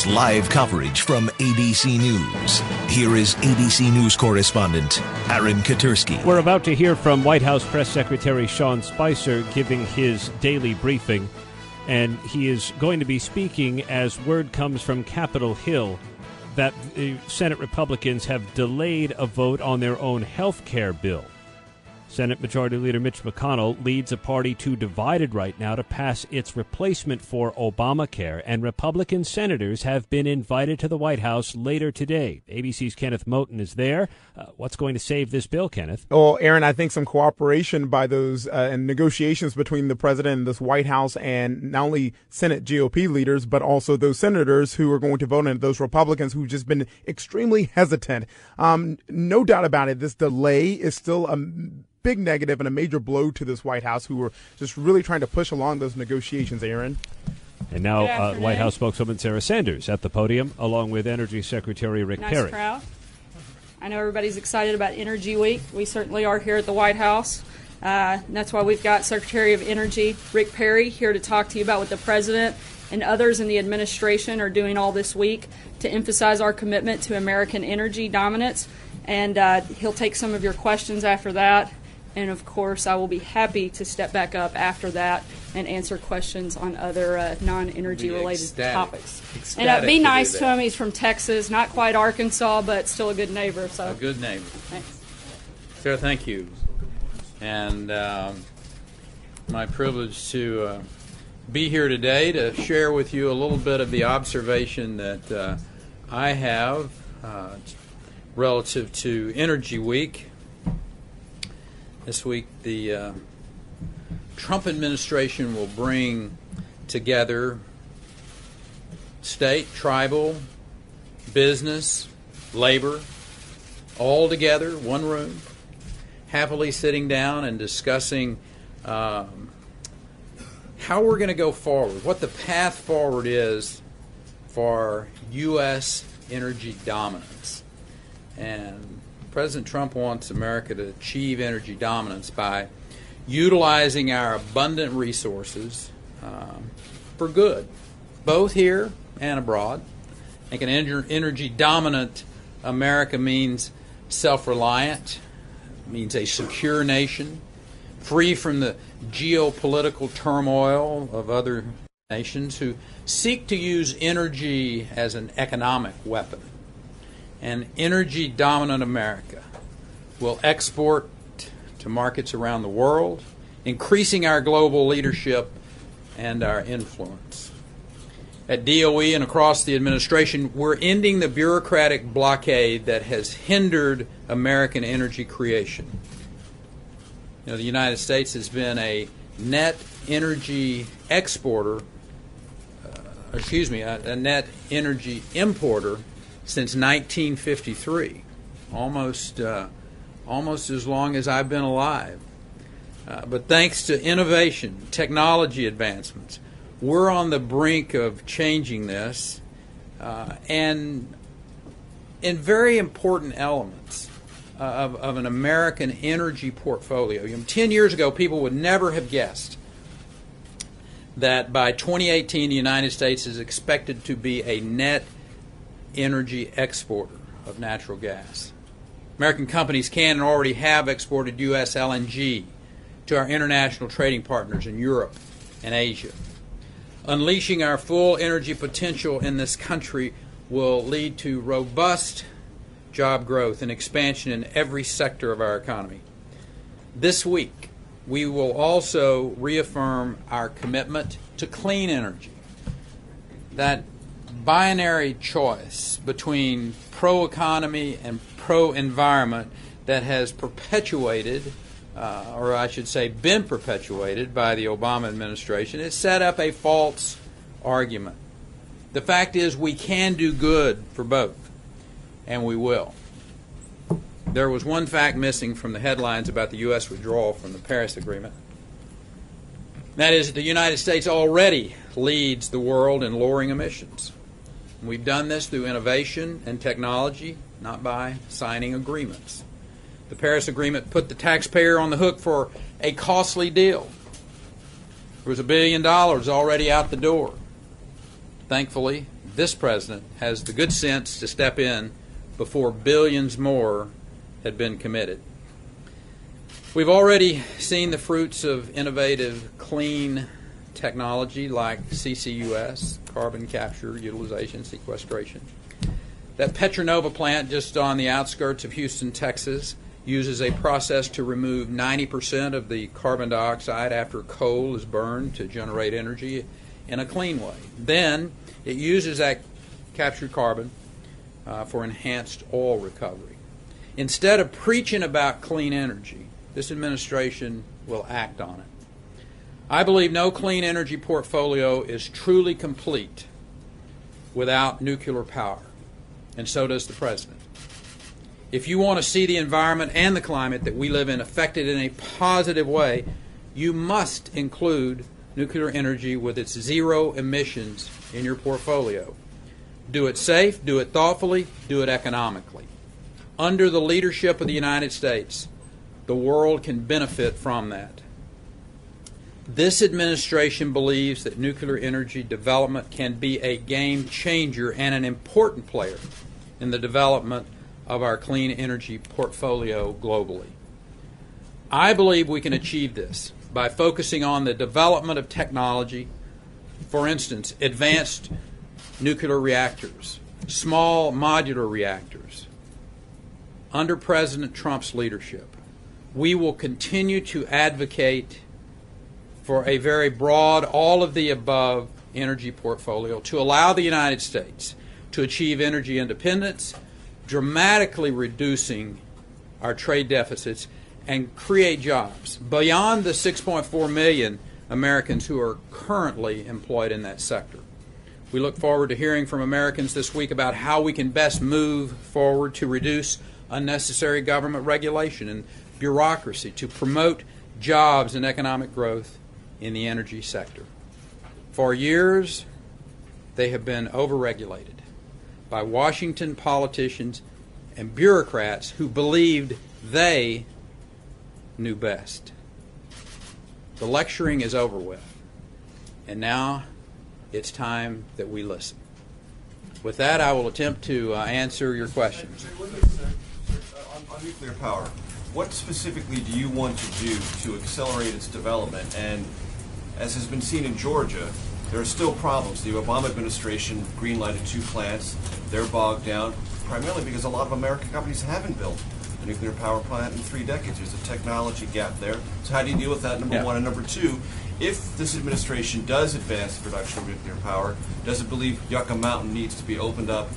Is live coverage from ABC News. Here is ABC News correspondent Aaron Katersky. We're about to hear from White House Press Secretary Sean Spicer giving his daily briefing, and he is going to be speaking as word comes from Capitol Hill that the Senate Republicans have delayed a vote on their own health care bill. Senate Majority Leader Mitch McConnell leads a party too divided right now to pass its replacement for Obamacare, and Republican senators have been invited to the White House later today. ABC's Kenneth Moton is there. Uh, what's going to save this bill, Kenneth? Well, Aaron, I think some cooperation by those uh, and negotiations between the president and this White House and not only Senate GOP leaders, but also those senators who are going to vote and those Republicans who've just been extremely hesitant. Um, no doubt about it, this delay is still a big negative and a major blow to this White House, who were just really trying to push along those negotiations, Aaron. And now, uh, White House spokeswoman Sarah Sanders at the podium, along with Energy Secretary Rick nice Perry. Crowd. I know everybody's excited about Energy Week. We certainly are here at the White House. Uh, that's why we've got Secretary of Energy Rick Perry here to talk to you about what the President and others in the administration are doing all this week to emphasize our commitment to American energy dominance. And uh, he'll take some of your questions after that. And of course, I will be happy to step back up after that and answer questions on other uh, non energy related ecstatic. topics. Ecstatic and uh, be nice to that. him. He's from Texas, not quite Arkansas, but still a good neighbor. So A good neighbor. thanks. Sarah, thank you. And um, my privilege to uh, be here today to share with you a little bit of the observation that uh, I have uh, relative to Energy Week. This week, the uh, Trump administration will bring together state, tribal, business, labor, all together, one room, happily sitting down and discussing um, how we're going to go forward, what the path forward is for U.S. energy dominance. And President Trump wants America to achieve energy dominance by utilizing our abundant resources um, for good, both here and abroad. I think an energy dominant America means self reliant, means a secure nation, free from the geopolitical turmoil of other nations who seek to use energy as an economic weapon. An energy dominant America will export to markets around the world, increasing our global leadership and our influence. At DOE and across the administration, we're ending the bureaucratic blockade that has hindered American energy creation. You know, the United States has been a net energy exporter, uh, excuse me, a, a net energy importer since 1953, almost uh, almost as long as I've been alive. Uh, but thanks to innovation, technology advancements, we're on the brink of changing this, uh, and in very important elements uh, of, of an American energy portfolio. You know, Ten years ago, people would never have guessed that by 2018, the United States is expected to be a net energy exporter of natural gas. American companies can and already have exported U.S. LNG to our international trading partners in Europe and Asia. Unleashing our full energy potential in this country will lead to robust job growth and expansion in every sector of our economy. This week, we will also reaffirm our commitment to clean energy. That binary choice between pro economy and pro environment that has perpetuated, uh, or I should say, been perpetuated by the Obama administration, has set up a false argument. The fact is, we can do good for both, and we will. There was one fact missing from the headlines about the U.S. withdrawal from the Paris Agreement. That is, the United States already leads the world in lowering emissions. We've done this through innovation and technology, not by signing agreements. The Paris Agreement put the taxpayer on the hook for a costly deal. There was a billion dollars already out the door. Thankfully, this president has the good sense to step in before billions more had been committed. We've already seen the fruits of innovative, clean technology like CCUS, carbon capture, utilization, sequestration. That Petra Nova plant just on the outskirts of Houston, Texas, uses a process to remove 90% of the carbon dioxide after coal is burned to generate energy in a clean way. Then it uses that captured carbon uh, for enhanced oil recovery. Instead of preaching about clean energy, this administration will act on it. I believe no clean energy portfolio is truly complete without nuclear power, and so does the President. If you want to see the environment and the climate that we live in affected in a positive way, you must include nuclear energy with its zero emissions in your portfolio. Do it safe, do it thoughtfully, do it economically. Under the leadership of the United States, the world can benefit from that. This administration believes that nuclear energy development can be a game changer and an important player in the development of our clean energy portfolio globally. I believe we can achieve this by focusing on the development of technology, for instance, advanced nuclear reactors, small modular reactors. Under President Trump's leadership, we will continue to advocate for a very broad, all of the above energy portfolio to allow the United States to achieve energy independence, dramatically reducing our trade deficits and create jobs beyond the 6.4 million Americans who are currently employed in that sector. We look forward to hearing from Americans this week about how we can best move forward to reduce unnecessary government regulation and bureaucracy to promote jobs and economic growth in the energy sector. For years, they have been overregulated by Washington politicians and bureaucrats who believed they knew best. The lecturing is over with, and now it's time that we listen. With that, I will attempt to uh, answer your questions. On, on nuclear power, what specifically do you want to do to accelerate its development? And as has been seen in Georgia, there are still problems. The Obama administration greenlighted two plants. They're bogged down, primarily because a lot of American companies haven't built a nuclear power plant in three decades. There's a technology gap there. So how do you deal with that, number Yeah. one? And number two, if this administration does advance the production of nuclear power, does it believe Yucca Mountain needs to be opened up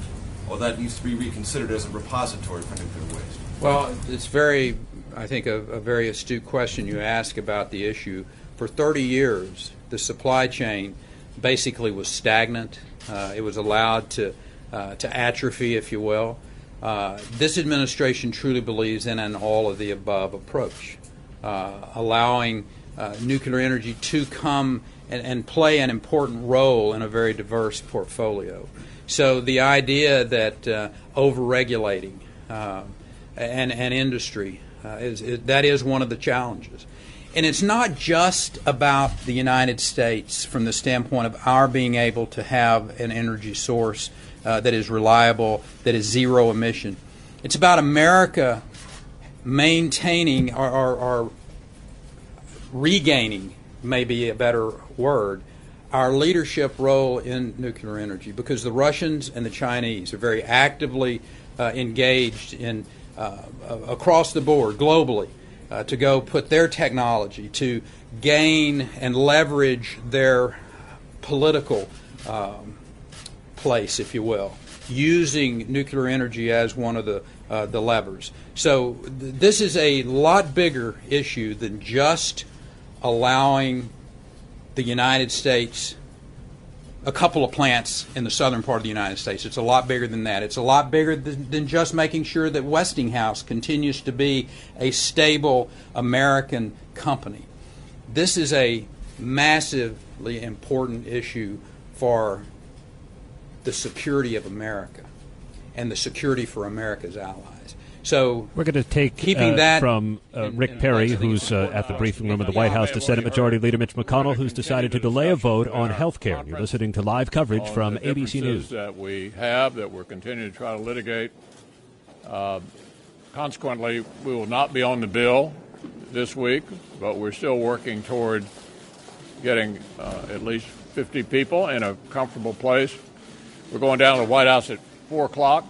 or that needs to be reconsidered as a repository for nuclear waste? Well, it's very, I think, a, a very astute question you ask about the issue. For 30 years, the supply chain basically was stagnant. Uh, it was allowed to, uh, to atrophy, if you will. Uh, this administration truly believes in an all of the above approach, uh, allowing uh, nuclear energy to come and, and play an important role in a very diverse portfolio. So the idea that uh, overregulating uh, and, and industry uh, is, is that is one of the challenges. And it's not just about the United States from the standpoint of our being able to have an energy source uh, that is reliable, that is zero emission. It's about America maintaining or, or, or regaining, maybe a better word, our leadership role in nuclear energy because the Russians and the Chinese are very actively uh, engaged in uh, across the board globally uh, to go put their technology to gain and leverage their political um, place, if you will, using nuclear energy as one of the uh, the levers. So th- this is a lot bigger issue than just allowing the United States a couple of plants in the southern part of the United States. It's a lot bigger than that. It's a lot bigger than, than, just making sure that Westinghouse continues to be a stable American company. This is a massively important issue for the security of America and the security for America's allies. So we're going to take keeping uh, that from uh, Rick in Perry, who's uh, at the briefing room of the White House, to Senate Majority Leader Mitch McConnell, who's decided to delay a vote on health care. You're listening to live coverage from ABC News. That we have that we're continuing to try to litigate. Uh, consequently, we will not be on the bill this week, but we're still working toward getting uh, at least 50 people in a comfortable place. We're going down to the White House at 4 o'clock.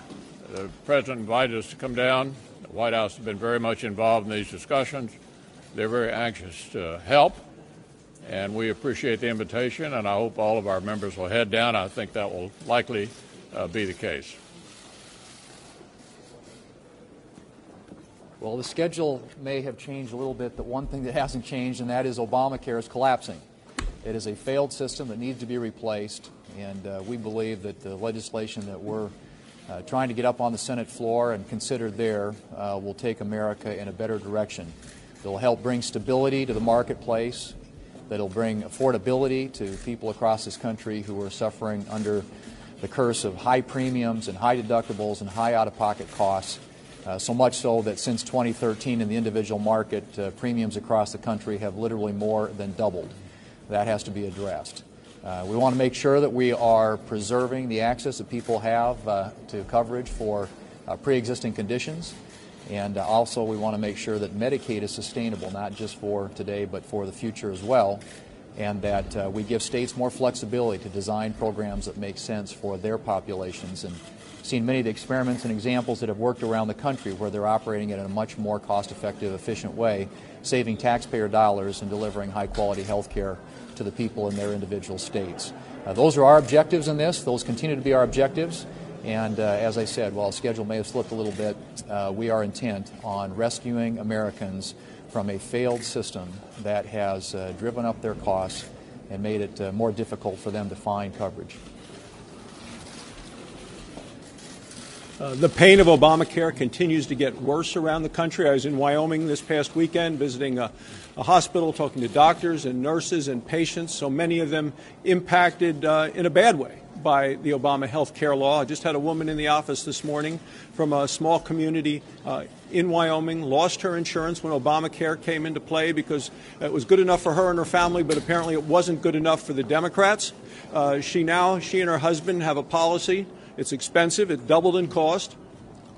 The president invited us to come down. The White House has been very much involved in these discussions. They're very anxious to help, and we appreciate the invitation, and I hope all of our members will head down. I think that will likely uh, be the case. Well, the schedule may have changed a little bit, but one thing that hasn't changed, and that is Obamacare is collapsing. It is a failed system that needs to be replaced, and uh, we believe that the legislation that we're uh, trying to get up on the Senate floor and considered there uh, will take America in a better direction. It'll help bring stability to the marketplace, that'll bring affordability to people across this country who are suffering under the curse of high premiums and high deductibles and high out of pocket costs. Uh, so much so that since 2013 in the individual market, uh, premiums across the country have literally more than doubled. That has to be addressed. Uh, we want to make sure that we are preserving the access that people have uh, to coverage for uh, pre existing conditions. And uh, also, we want to make sure that Medicaid is sustainable, not just for today, but for the future as well. And that we give states more flexibility to design programs that make sense for their populations and seen many of the experiments and examples that have worked around the country where they're operating it in a much more cost effective, efficient way, saving taxpayer dollars and delivering high quality health care to the people in their individual states. Uh, those are our objectives in this. Those continue to be our objectives. And uh, as I said, while the schedule may have slipped a little bit, uh, we are intent on rescuing Americans from a failed system that has uh, driven up their costs and made it uh, more difficult for them to find coverage. Uh, the pain of Obamacare continues to get worse around the country. I was in Wyoming this past weekend visiting a, a hospital, talking to doctors and nurses and patients, so many of them impacted uh, in a bad way by the Obama health care law. I just had a woman in the office this morning from a small community uh, in Wyoming, lost her insurance when Obamacare came into play because it was good enough for her and her family, but apparently it wasn't good enough for the Democrats. Uh, she now, she and her husband have a policy it's expensive. It doubled in cost.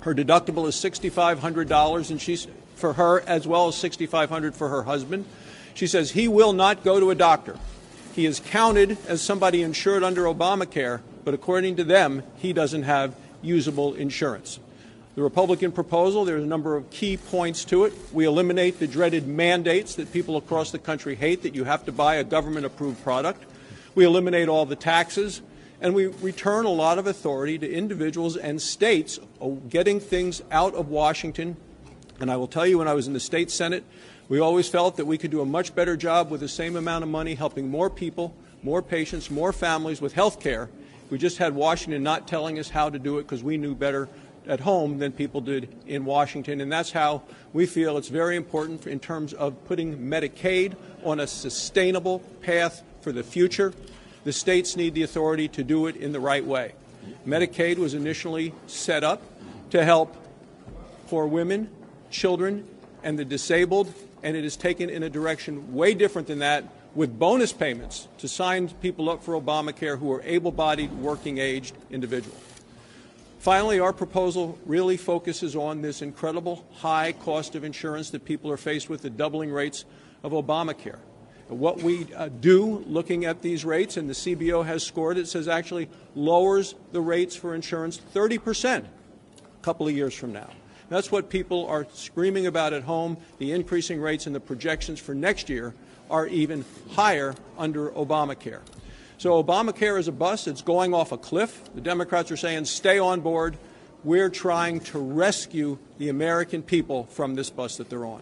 Her deductible is $6,500, and she's for her as well as 6,500 for her husband. She says he will not go to a doctor. He is counted as somebody insured under Obamacare, but according to them, he doesn't have usable insurance. The Republican proposal, there's a number of key points to it. We eliminate the dreaded mandates that people across the country hate that you have to buy a government approved product. We eliminate all the taxes and we return a lot of authority to individuals and states oh, getting things out of Washington. And I will tell you, when I was in the state Senate, we always felt that we could do a much better job with the same amount of money helping more people, more patients, more families with health care. We just had Washington not telling us how to do it because we knew better at home than people did in Washington. And that's how we feel it's very important in terms of putting Medicaid on a sustainable path for the future. The states need the authority to do it in the right way. Medicaid was initially set up to help poor women, children, and the disabled, and it is taken in a direction way different than that with bonus payments to sign people up for Obamacare who are able bodied, working aged individuals. Finally, our proposal really focuses on this incredible high cost of insurance that people are faced with, the doubling rates of Obamacare. What we uh, do looking at these rates, and the CBO has scored it, says actually lowers the rates for insurance 30% a couple of years from now. That's what people are screaming about at home. The increasing rates and the projections for next year are even higher under Obamacare. So Obamacare is a bust. It's going off a cliff. The Democrats are saying stay on board. We're trying to rescue the American people from this bus that they're on.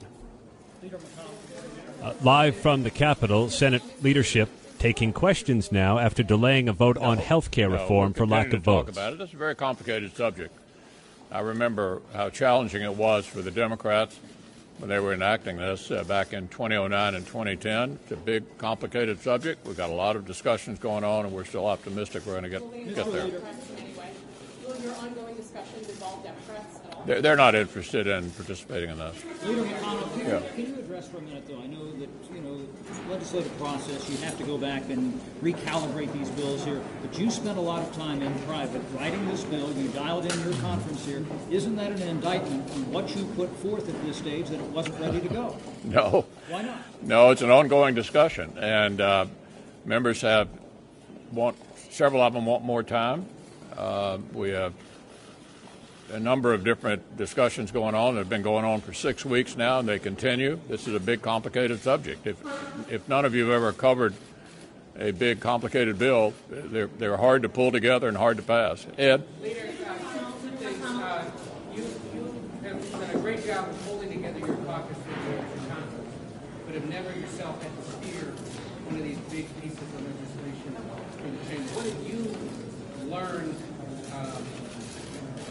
Uh, live from the Capitol, Senate leadership taking questions now after delaying a vote no, on health care no, reform for lack of votes. Talk about it. It's a very complicated subject. I remember how challenging it was for the Democrats when they were enacting this uh, back in 2009 and 2010. It's a big, complicated subject. We've got a lot of discussions going on, and we're still optimistic we're going to get get there. Will your ongoing discussions involve Democrats? They're, they're not interested in participating in this. Leader McConnell, can, yeah. you, can you address for a minute, though? I know that you know legislative process. You have to go back and recalibrate these bills here. But you spent a lot of time in private writing this bill. You dialed in your conference here. Isn't that an indictment on what you put forth at this stage that it wasn't ready to go? No. Why not? No, it's an ongoing discussion, and uh, members have want several of them want more time. Uh, we have a number of different discussions going on that have been going on for six weeks now, and they continue. This is a big, complicated subject. If, if none of you have ever covered a big, complicated bill, they're, they're hard to pull together and hard to pass. Ed? Leader, uh, you, you have done a great job of holding together your caucus your conference, but have never yourself had to steer one of these big pieces of legislation for the. What did you learn um,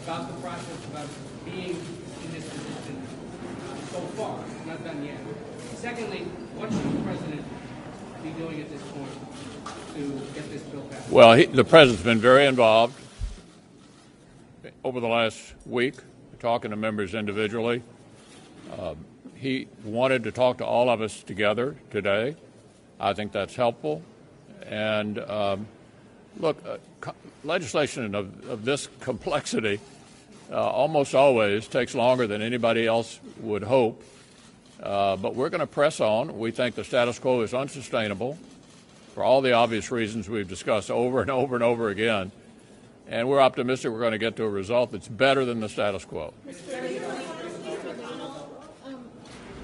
about the process, about being in this position so far. not done yet. Secondly, what should the president be doing at this point to get this bill passed? Well, he, the president's been very involved over the last week, talking to members individually. Uh, he wanted to talk to all of us together today. I think that's helpful. And um, look, uh, co- legislation of, of this complexity uh, almost always takes longer than anybody else would hope. Uh, but we're going to press on. We think the status quo is unsustainable for all the obvious reasons we've discussed over and over and over again. And we're optimistic we're going to get to a result that's better than the status quo.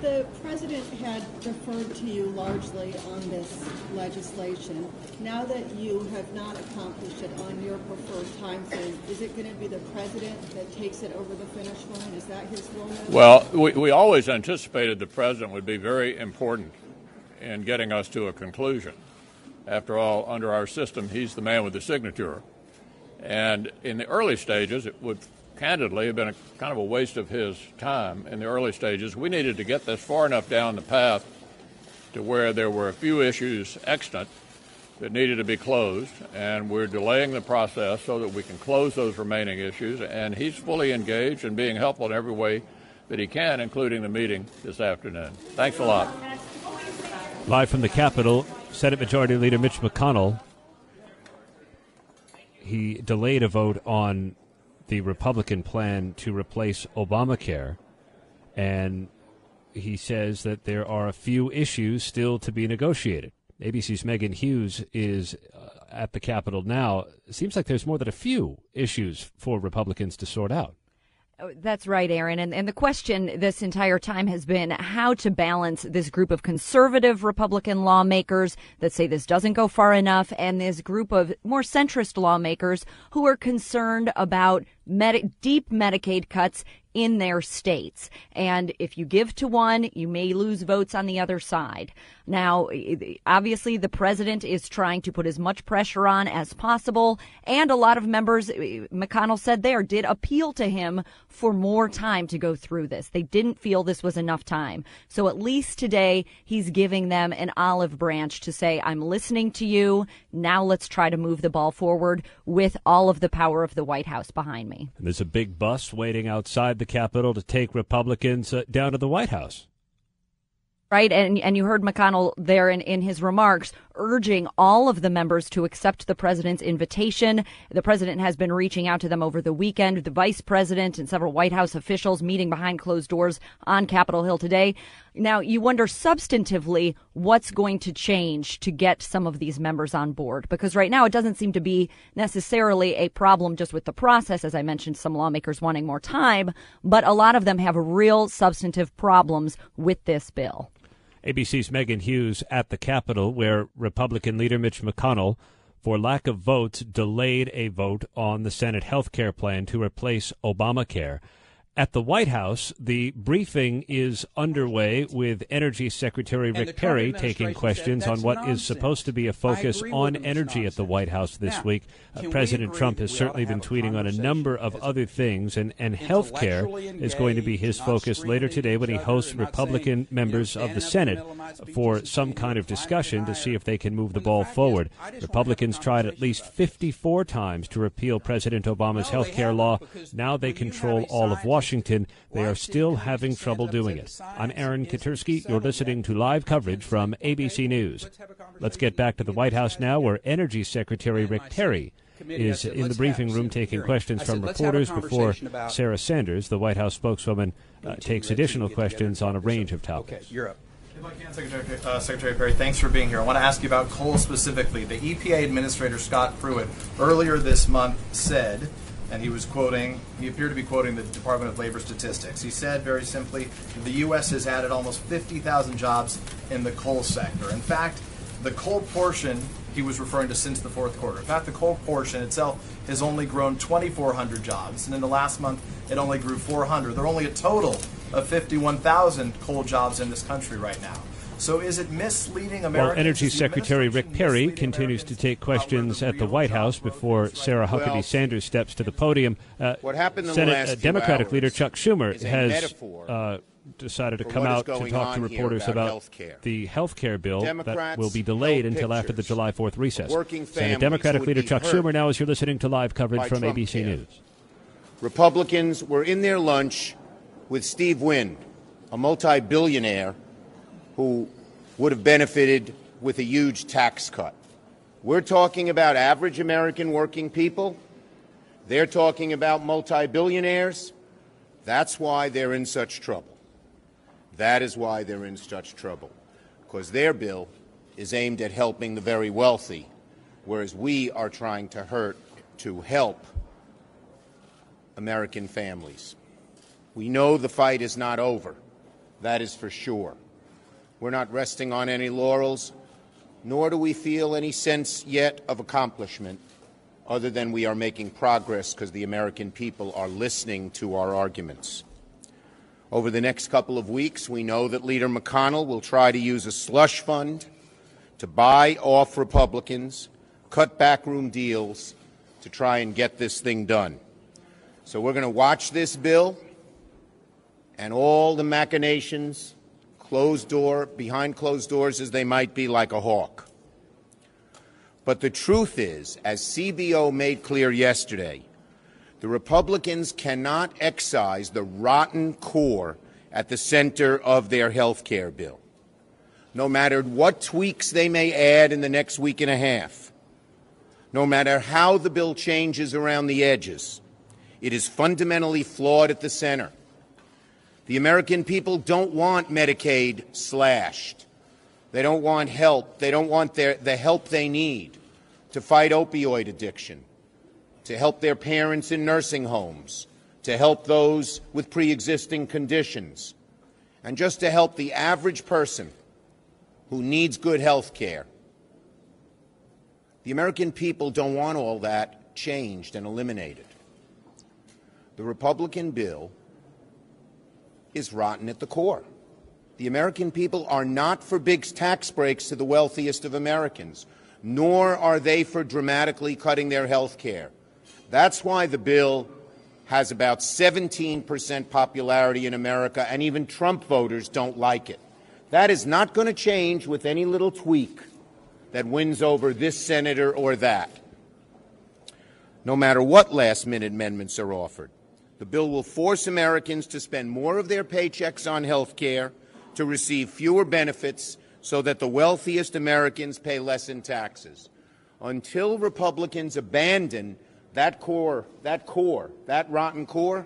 The president had deferred to you largely on this legislation. Now that you have not accomplished it on your preferred time frame, is it going to be the president that takes it over the finish line? Is that his role? Well, we, we always anticipated the president would be very important in getting us to a conclusion. After all, under our system, he's the man with the signature. And in the early stages, it would candidly have been a kind of a waste of his time in the early stages. We needed to get this far enough down the path to where there were a few issues extant that needed to be closed, and we're delaying the process so that we can close those remaining issues. And he's fully engaged and being helpful in every way that he can, including the meeting this afternoon. Thanks a lot. Live from the Capitol, Senate Majority Leader Mitch McConnell. He delayed a vote on the Republican plan to replace Obamacare. And he says that there are a few issues still to be negotiated. ABC's Megan Hughes is uh, at the Capitol now. It seems like there's more than a few issues for Republicans to sort out. Oh, that's right, Aaron. And, and the question this entire time has been how to balance this group of conservative Republican lawmakers that say this doesn't go far enough and this group of more centrist lawmakers who are concerned about deep Medicaid cuts in their states. And if you give to one, you may lose votes on the other side. Now, obviously, the president is trying to put as much pressure on as possible. And a lot of members, McConnell said there, did appeal to him for more time to go through this. They didn't feel this was enough time. So at least today, he's giving them an olive branch to say, I'm listening to you. Now let's try to move the ball forward with all of the power of the White House behind me. And there's a big bus waiting outside the Capitol to take Republicans uh, down to the White House. right? And and you heard McConnell there in, in his remarks urging all of the members to accept the president's invitation. The president has been reaching out to them over the weekend. The vice president and several White House officials meeting behind closed doors on Capitol Hill today. Now, you wonder substantively what's going to change to get some of these members on board because right now it doesn't seem to be necessarily a problem just with the process as I mentioned some lawmakers wanting more time, but a lot of them have real substantive problems with this bill. ABC's Megan Hughes at the Capitol, where Republican leader Mitch McConnell, for lack of votes, delayed a vote on the Senate health care plan to replace Obamacare. At the White House, the briefing is underway with Energy Secretary Rick Perry taking questions on what nonsense. is supposed to be a focus on energy at the White House this now, week. Uh, President Trump has certainly been tweeting on a number of other things, and, and health care is going to be his focus later today when he hosts Republican members of the Senate for some kind of discussion to see if they can move the ball forward. Republicans tried at least 54 times to repeal President Obama's health care law. Now they control all of Washington. Washington, they are still having trouble doing it. I'm Aaron Katersky. You're listening to live coverage from ABC News. Let's get back to the White House now, where Energy Secretary Rick Perry is in the briefing room taking questions from reporters before Sarah Sanders, the White House spokeswoman, uh, takes additional questions on a range of topics. Okay, Europe. If I can, Secretary, uh, Secretary Perry, thanks for being here. I want to ask you about coal specifically. The EPA Administrator Scott Pruitt earlier this month said and he was quoting, he appeared to be quoting the Department of Labor statistics. He said very simply, the U.S. has added almost 50,000 jobs in the coal sector. In fact, the coal portion he was referring to since the fourth quarter. In fact, the coal portion itself has only grown 2,400 jobs, and in the last month, it only grew 400. There are only a total of 51,000 coal jobs in this country right now. So is it misleading Americans? While Energy Secretary Rick Perry continues to take questions at the White House before Sarah Huckabee well, Sanders steps to the podium, uh, what happened in Senate the last uh, Democratic leader Chuck Schumer has uh, decided to come out to talk to reporters about, healthcare. the health care bill Democrats that will be delayed until after the July 4th recess. Senate Democratic leader Chuck Schumer now as you're listening to live coverage from Trump ABC care. News. Republicans were in their lunch with Steve Wynn, a multi-billionaire who would have benefited with a huge tax cut. We're talking about average American working people. They're talking about multi billionaires. That's why they're in such trouble. That is why they're in such trouble. Because their bill is aimed at helping the very wealthy, whereas we are trying to hurt to help American families. We know the fight is not over. That is for sure. We're not resting on any laurels, nor do we feel any sense yet of accomplishment other than we are making progress because the American people are listening to our arguments. Over the next couple of weeks, we know that Leader McConnell will try to use a slush fund to buy off Republicans, cut backroom deals to try and get this thing done. So we're going to watch this bill and all the machinations closed door, behind closed doors as they might be, like a hawk. But the truth is, as CBO made clear yesterday, the Republicans cannot excise the rotten core at the center of their health care bill. No matter what tweaks they may add in the next week and a half, no matter how the bill changes around the edges, it is fundamentally flawed at the center. The American people don't want Medicaid slashed. They don't want help. They don't want their, the help they need to fight opioid addiction, to help their parents in nursing homes, to help those with pre existing conditions, and just to help the average person who needs good health care. The American people don't want all that changed and eliminated. The Republican bill is rotten at the core. The American people are not for big tax breaks to the wealthiest of Americans, nor are they for dramatically cutting their health care. That's why the bill has about 17% popularity in America, and even Trump voters don't like it. That is not going to change with any little tweak that wins over this senator or that, no matter what last minute amendments are offered. The bill will force Americans to spend more of their paychecks on health care, to receive fewer benefits so that the wealthiest Americans pay less in taxes. Until Republicans abandon that core, that core, that rotten core,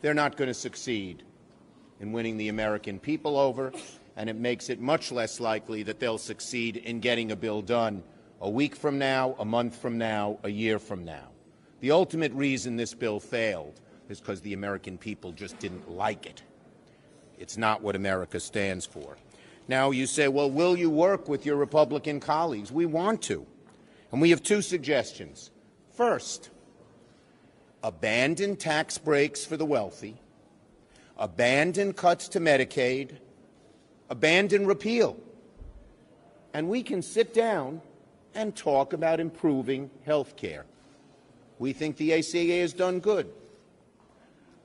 they're not going to succeed in winning the American people over, and it makes it much less likely that they'll succeed in getting a bill done a week from now, a month from now, a year from now. The ultimate reason this bill failed is because the American people just didn't like it. It's not what America stands for. Now you say, well, will you work with your Republican colleagues? We want to. And we have two suggestions. First, abandon tax breaks for the wealthy, abandon cuts to Medicaid, abandon repeal. And we can sit down and talk about improving health care. We think the ACA has done good.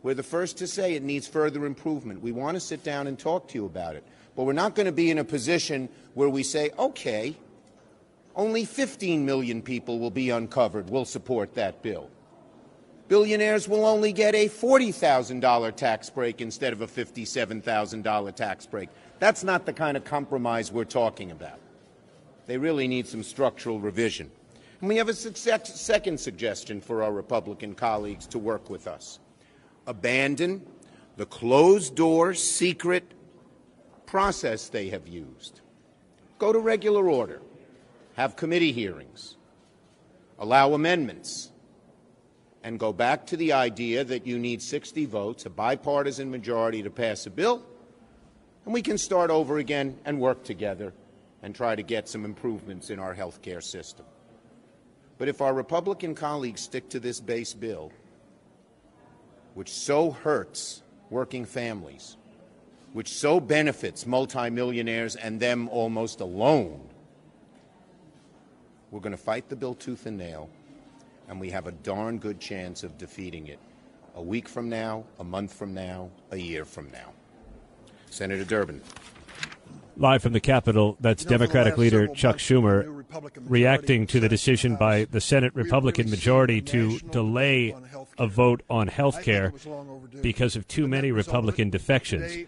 We're the first to say it needs further improvement. We want to sit down and talk to you about it. But we're not going to be in a position where we say, okay, only 15 million people will be uncovered. We'll support that bill. Billionaires will only get a $40,000 tax break instead of a $57,000 tax break. That's not the kind of compromise we're talking about. They really need some structural revision. And we have a second suggestion for our Republican colleagues to work with us. Abandon the closed door, secret process they have used. Go to regular order. Have committee hearings. Allow amendments. And go back to the idea that you need 60 votes, a bipartisan majority to pass a bill, and we can start over again and work together and try to get some improvements in our health care system. But if our Republican colleagues stick to this base bill, which so hurts working families, which so benefits multimillionaires and them almost alone, we're going to fight the bill tooth and nail, and we have a darn good chance of defeating it a week from now, a month from now, a year from now. Senator Durbin. Live from the Capitol, that's Democratic leader Chuck Schumer reacting to the decision by the Senate Republican majority to delay a vote on health care because of too many Republican defections.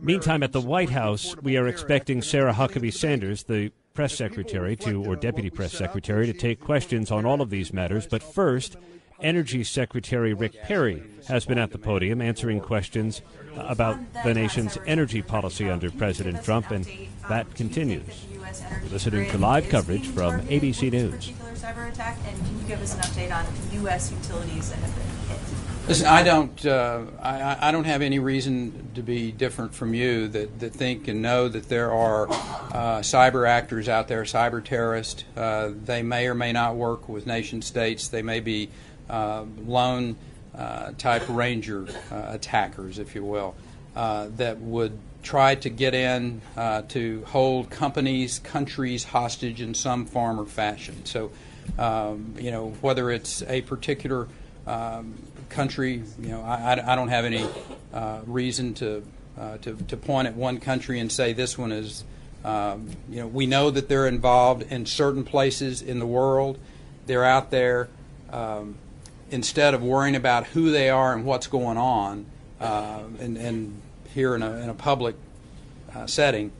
Meantime, at the White House, we are expecting Sarah Huckabee Sanders, the press secretary to or deputy press secretary to take questions on all of these matters, but first Energy Secretary Rick Perry has been at the podium answering questions about the nation's energy policy under President Trump, and that continues. You're listening to live coverage from ABC News. Listen, I don't. Uh, I, I, don't have any reason to be different from you that, that think and know that there are uh, cyber actors out there, cyber terrorists. Uh, they may or may not work with nation states. They may be lone uh, type ranger uh, attackers, if you will, that would try to get in to hold companies, countries hostage in some form or fashion. So, um, you know, whether it's a particular um, country, you know, I, I don't have any uh, reason to, uh, to, to point at one country and say this one is, um, you know, we know that they're involved in certain places in the world. They're out there. Um, instead of worrying about who they are and what's going on, uh, and, and, here in a, in a public uh, setting,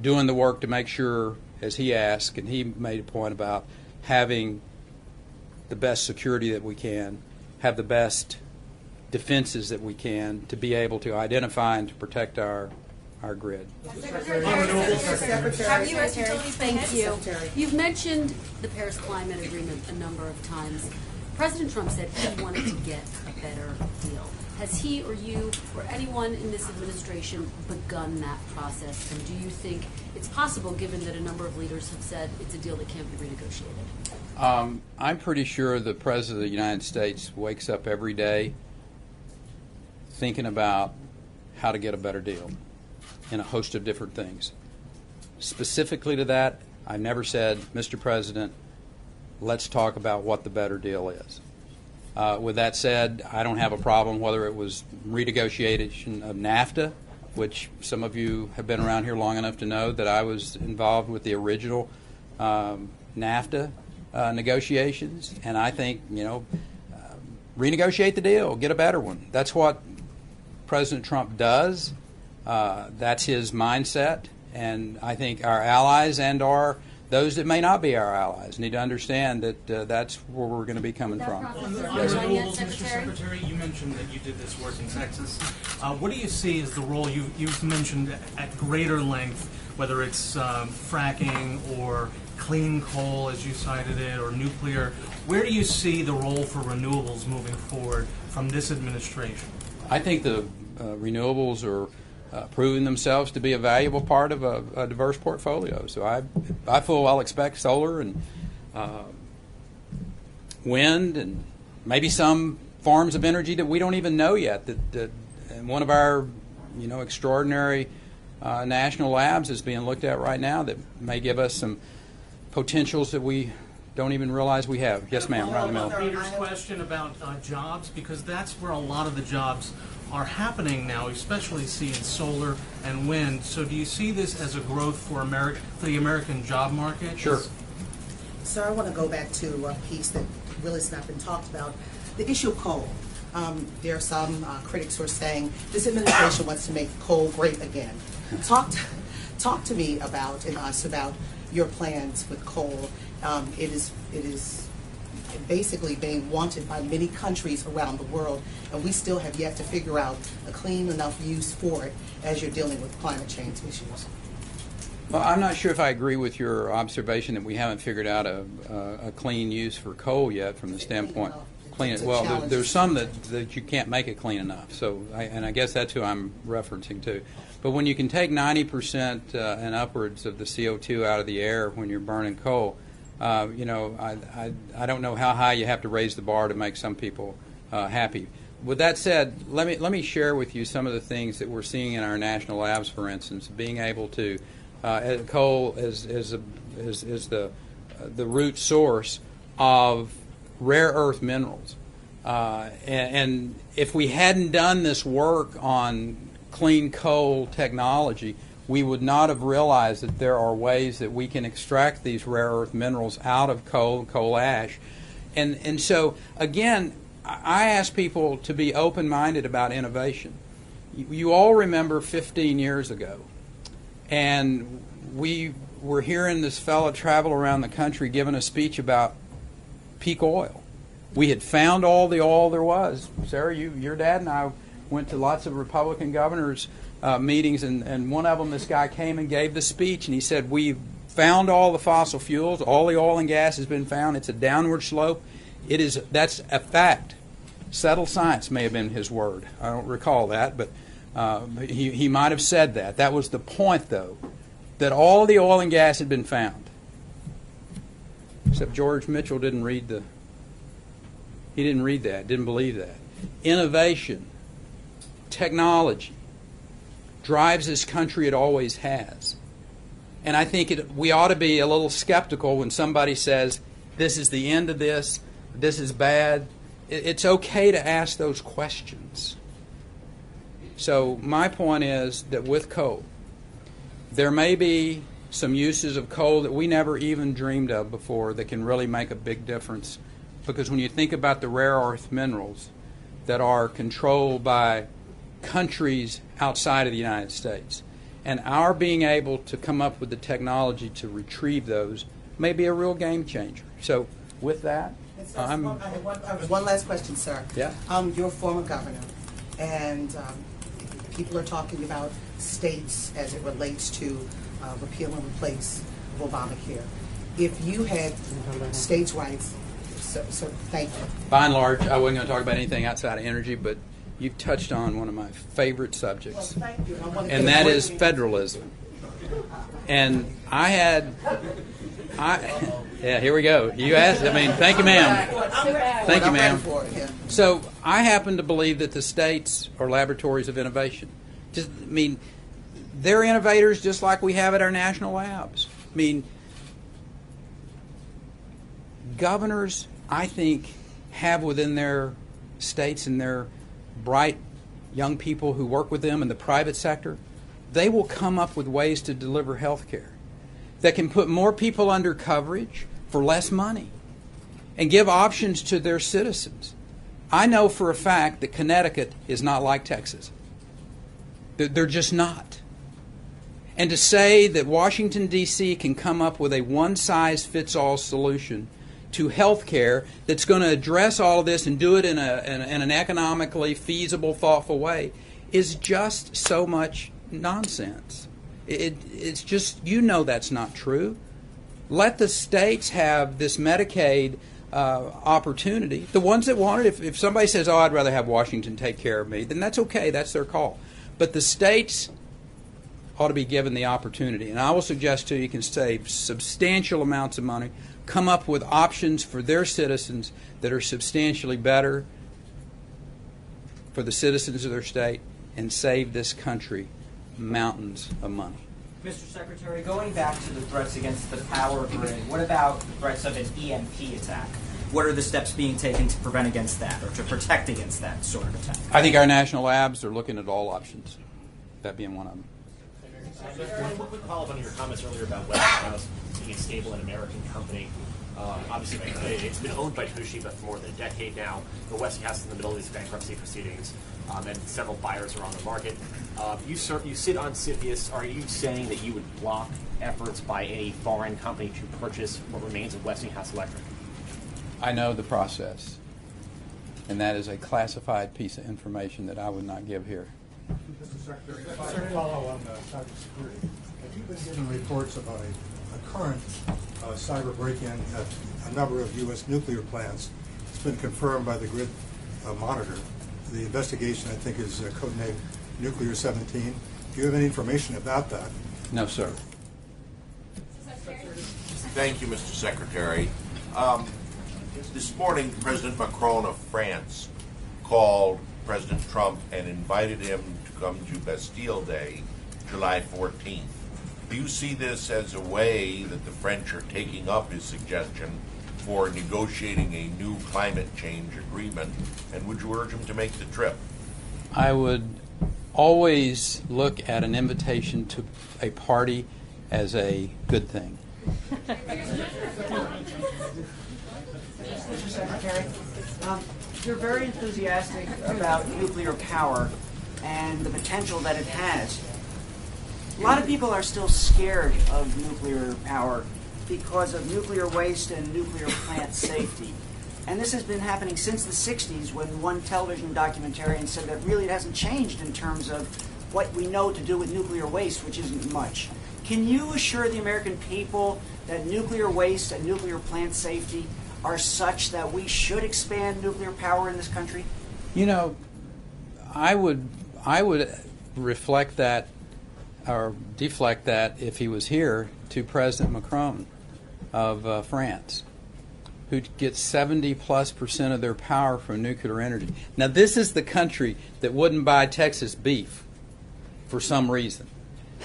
doing the work to make sure, as he asked, and he made a point about having the best security that we can, have the best defenses that we can to be able to identify and to protect our our grid. Secretary, Thank you. You've mentioned the Paris Climate Agreement a number of times. President Trump said he wanted to get a better deal. Has he or you or anyone in this administration begun that process? And do you think it's possible, given that a number of leaders have said it's a deal that can't be renegotiated? Um, I'm pretty sure the President of the United States wakes up every day thinking about how to get a better deal in a host of different things. Specifically to that, I never said, Mr. President, let's talk about what the better deal is. Uh, with that said, I don't have a problem whether it was renegotiation of NAFTA, which some of you have been around here long enough to know that I was involved with the original um, NAFTA uh, negotiations, and I think you know, uh, renegotiate the deal, get a better one. That's what President Trump does. Uh, that's his mindset, and I think our allies and our those that may not be our allies need to understand that uh, that's where we're going to be coming from. On renewables, Mr. Secretary, you mentioned that you did this work in Texas. Uh, what do you see as the role you, you've mentioned at greater length, whether it's um, fracking or clean coal, as you cited it, or nuclear? Where do you see the role for renewables moving forward from this administration? I think the uh, renewables are uh, proving themselves to be a valuable part of a, a, diverse portfolio. So I, I full well expect solar and uh, wind and maybe some forms of energy that we don't even know yet. That, that one of our, you know, extraordinary uh, national labs is being looked at right now that may give us some potentials that we don't even realize we have. Yes, ma'am. Right in the middle. Peter's question about uh, jobs because that's where a lot of the jobs are happening now, especially seeing solar and wind. So, do you see this as a growth for America, for the American job market? Sure. Sir, I want to go back to a piece that really has not been talked about: the issue of coal. Um, there are some uh, critics who are saying this administration wants to make coal great again. Talk to, talk to me about and us about your plans with coal. Um, it is it is basically being wanted by many countries around the world, and we still have yet to figure out a clean enough use for it as you're dealing with climate change issues. Well, I'm not sure if I agree with your observation that we haven't figured out a, a, clean use for coal yet from the standpoint. Clean it. Well, there, there's some that, that you can't make it clean enough. So, I, and I guess that's who I'm referencing to. But when you can take 90% uh, and upwards of the CO2 out of the air when you're burning coal, uh, you know, I, I, I, don't know how high you have to raise the bar to make some people uh, happy. With that said, let me let me share with you some of the things that we're seeing in our national labs. For instance, being able to uh, coal is is, a, is, is the the root source of rare earth minerals, uh, and, and if we hadn't done this work on clean coal technology, we would not have realized that there are ways that we can extract these rare earth minerals out of coal, coal ash. And, and so, again, I ask people to be open minded about innovation. You, all remember 15 years ago, and we were hearing this fellow travel around the country giving a speech about peak oil. We had found all the oil there was. Sarah, you, your dad and I went to lots of Republican governors' uh, meetings, and, and one of them, this guy came and gave the speech, and he said, We've found all the fossil fuels, all the oil and gas has been found. It's a downward slope. It is that's a fact. Settled science may have been his word. I don't recall that, but uh, he, he might have said that. That was the point, though, that all the oil and gas had been found. Except George Mitchell didn't read the. He didn't read that. Didn't believe that. Innovation, technology, drives this country it always has. And I think it, we ought to be a little skeptical when somebody says, this is the end of this, this is bad. It's okay to ask those questions. So, my point is that with coal, there may be some uses of coal that we never even dreamed of before that can really make a big difference. Because when you think about the rare earth minerals that are controlled by countries outside of the United States. And our being able to come up with the technology to retrieve those may be a real game changer. So, with that, I'm. One, one, one, last question, sir. Yeah. Um, you're a former governor, and um, people are talking about states as it relates to uh, repeal and replace of Obamacare. If you had states' rights, so, so thank you. By and large, I wasn't going to talk about anything outside of energy, but you've touched on one of my favorite subjects, and that is federalism. And I had, I, yeah, here we go. You asked. I mean, thank you, ma'am. Thank you, ma'am. So I happen to believe that the states are laboratories of innovation. Just, I mean, they're innovators just like we have at our national labs. I mean, governors, I think, have within their states and their bright young people who work with them in the private sector, they will come up with ways to deliver health care that can put more people under coverage for less money and give options to their citizens. I know for a fact that Connecticut is not like Texas. They're, just not. And to say that Washington, D.C. can come up with a one size fits all solution to health care that's going to address all of this and do it in, a, in, in an economically feasible, thoughtful way is just so much nonsense. It, it's just, you know, that's not true. Let the states have this Medicaid uh, opportunity. The ones that want it, if, if somebody says, oh, I'd rather have Washington take care of me, then that's okay. That's their call. But the states ought to be given the opportunity. And I will suggest to you, you can save substantial amounts of money, come up with options for their citizens that are substantially better for the citizens of their state, and save this country mountains of money. Mr. Secretary, going back to the threats against the power grid, what about the threats of an EMP attack? What are the steps being taken to prevent against that or to protect against that sort of attack? I think our national labs are looking at all options, that being one of them. One quick follow-up on your comments earlier about Westinghouse being a stable and American company. Um, obviously, it's been owned by Toshiba for more than a decade now. But Westinghouse is in the middle of these bankruptcy proceedings, um, and several buyers are on the market. Uh, you, sir, you sit on CFIUS. Are you saying that you would block efforts by any foreign company to purchase what remains of Westinghouse Electric? I know the process, and that is a classified piece of information that I would not give here. Mr. Secretary, if I could follow on uh, cybersecurity. Have you been getting reports about a, a current uh, cyber break-in at a number of U.S. nuclear plants? It's been confirmed by the Grid uh, Monitor. The investigation, I think, is uh, codenamed Nuclear 17. Do you have any information about that? No, sir. Thank you, Mr. Secretary. Um, this morning, President Macron of France called President Trump and invited him to come to Bastille Day, July 14th. Do you see this as a way that the French are taking up his suggestion for negotiating a new climate change agreement? And would you urge him to make the trip? I would always look at an invitation to a party as a good thing. Mr. Secretary, um, you're very enthusiastic about nuclear power and the potential that it has. A lot of people are still scared of nuclear power because of nuclear waste and nuclear plant safety. And this has been happening since the 60s when one television documentarian said that really it hasn't changed in terms of what we know to do with nuclear waste, which isn't much. Can you assure the American people that nuclear waste and nuclear plant safety are such that we should expand nuclear power in this country? You know, I would I would reflect that or deflect that if he was here to President Macron of uh, France, who gets 70 plus percent of their power from nuclear energy. Now, this is the country that wouldn't buy Texas beef for some reason.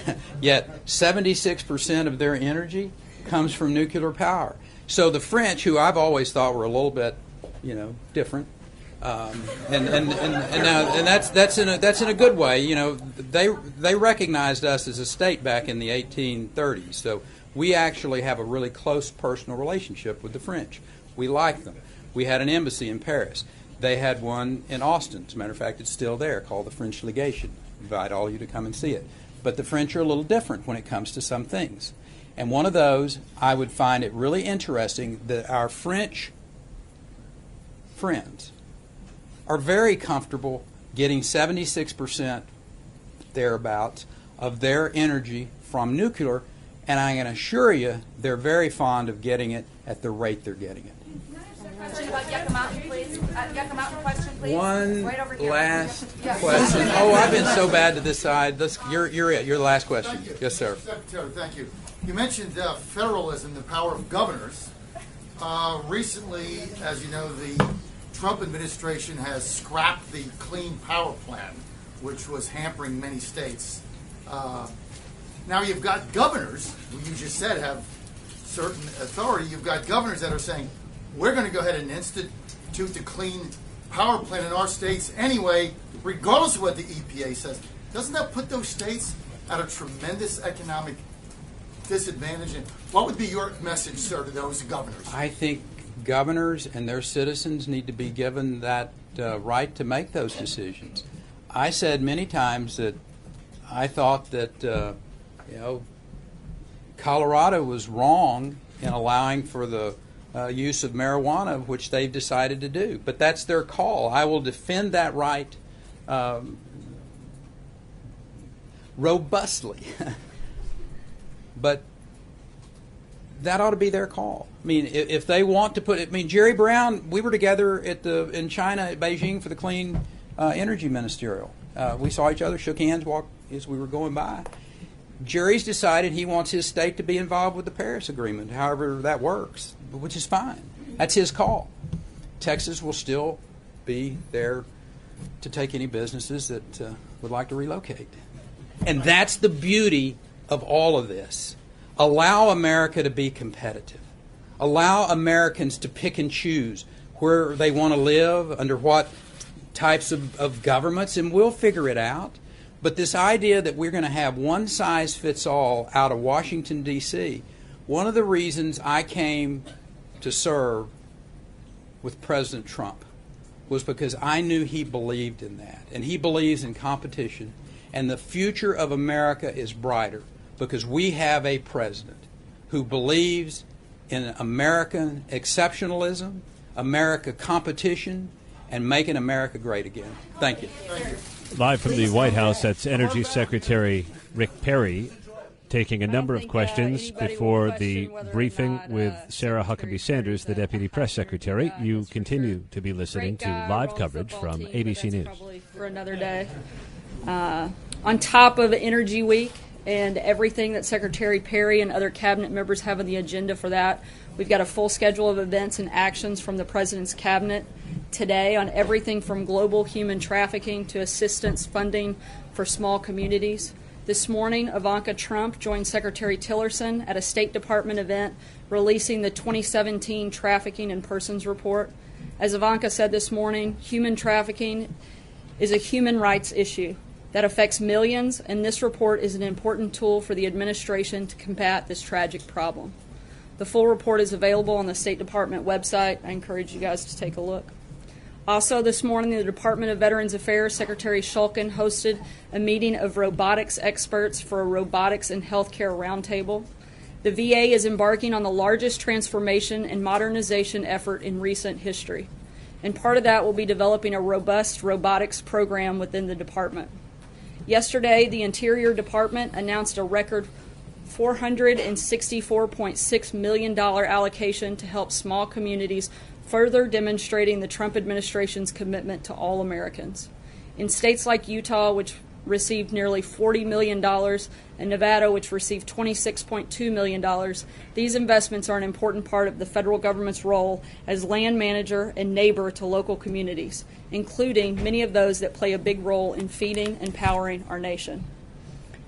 Yet, 76 percent of their energy comes from nuclear power. So the French, who I've always thought were a little bit, you know, different, um, and, and, and, and, now, and that's that's in a that's in a good way. You know, they they recognized us as a state back in the 1830s. So we actually have a really close personal relationship with the French. We like them. We had an embassy in Paris. They had one in Austin. As a matter of fact, it's still there, called the French Legation. invite all you to come and see it. But the French are a little different when it comes to some things. And one of those, I would find it really interesting that our French friends are very comfortable getting 76% thereabouts of their energy from nuclear, and I can assure you they're very fond of getting it at the rate they're getting it. Question about Yucca Mountain, please. Uh, Yucca Mountain question, please. One right over here. last question. Oh, I've been so bad to this side. Let's, you're, you're it. You're the last question. Yes, sir. Secretary, thank you. You mentioned uh, federalism, the power of governors. Uh, recently, as you know, the Trump administration has scrapped the Clean Power Plan, which was hampering many states. Uh, now you've got governors, who you just said have certain authority. You've got governors that are saying, we're going to go ahead and institute the Clean Power Plan in our states anyway, regardless of what the EPA says. Doesn't that put those states at a tremendous economic disadvantage? And what would be your message, sir, to those governors? I think governors and their citizens need to be given that uh, right to make those decisions. I said many times that I thought that uh, you know Colorado was wrong in allowing for the uh, use of marijuana, which they've decided to do. But that's their call. I will defend that right um, robustly. but that ought to be their call. I mean, if, if they want to put, I mean, Jerry Brown, we were together at the in China at Beijing for the Clean uh, Energy Ministerial. Uh, we saw each other, shook hands, walked as we were going by. Jerry's decided he wants his state to be involved with the Paris Agreement, however that works, which is fine. That's his call. Texas will still be there to take any businesses that uh, would like to relocate. And that's the beauty of all of this. Allow America to be competitive. Allow Americans to pick and choose where they want to live, under what types of, of governments, and we'll figure it out. But this idea that we're going to have one size fits all out of Washington, D.C., one of the reasons I came to serve with President Trump was because I knew he believed in that. And he believes in competition. And the future of America is brighter because we have a president who believes in American exceptionalism, America competition, and making America great again. Thank you. Live from the White House, that's Energy Secretary Rick Perry taking a number of questions before the briefing with Sarah Huckabee Sanders, the Deputy Press Secretary. You continue to be listening to live coverage from ABC News. For another day. Uh, on top of Energy Week and everything that Secretary Perry and other cabinet members have on the agenda for that, we've got a full schedule of events and actions from the President's cabinet today on everything from global human trafficking to assistance funding for small communities. This morning, Ivanka Trump joined Secretary Tillerson at a State Department event releasing the 2017 Trafficking in Persons Report. As Ivanka said this morning, human trafficking is a human rights issue that affects millions, and this report is an important tool for the administration to combat this tragic problem. The full report is available on the State Department website. I encourage you guys to take a look. Also, this morning, the Department of Veterans Affairs Secretary Shulkin hosted a meeting of robotics experts for a robotics and healthcare roundtable. The VA is embarking on the largest transformation and modernization effort in recent history, and part of that will be developing a robust robotics program within the department. Yesterday, the Interior Department announced a record $464.6 million allocation to help small communities further demonstrating the Trump administration's commitment to all Americans. In states like Utah, which received nearly $40 million, and Nevada, which received $26.2 million, these investments are an important part of the federal government's role as land manager and neighbor to local communities, including many of those that play a big role in feeding and powering our nation.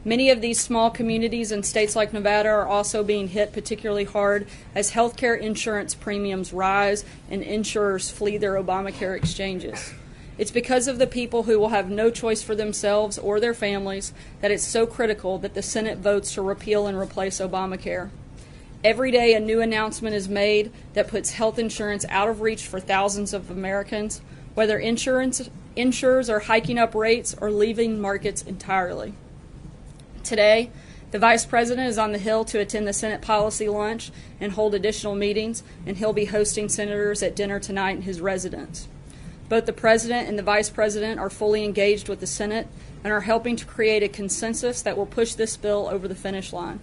Many of these small communities in states like Nevada are also being hit particularly hard as healthcare insurance premiums rise and insurers flee their Obamacare exchanges. It's because of the people who will have no choice for themselves or their families that it's so critical that the Senate votes to repeal and replace Obamacare. Every day, a new announcement is made that puts health insurance out of reach for thousands of Americans, whether insurance, insurers are hiking up rates or leaving markets entirely. Today, the Vice President is on the Hill to attend the Senate policy lunch and hold additional meetings, and he'll be hosting senators at dinner tonight in his residence. Both the President and the Vice President are fully engaged with the Senate and are helping to create a consensus that will push this bill over the finish line.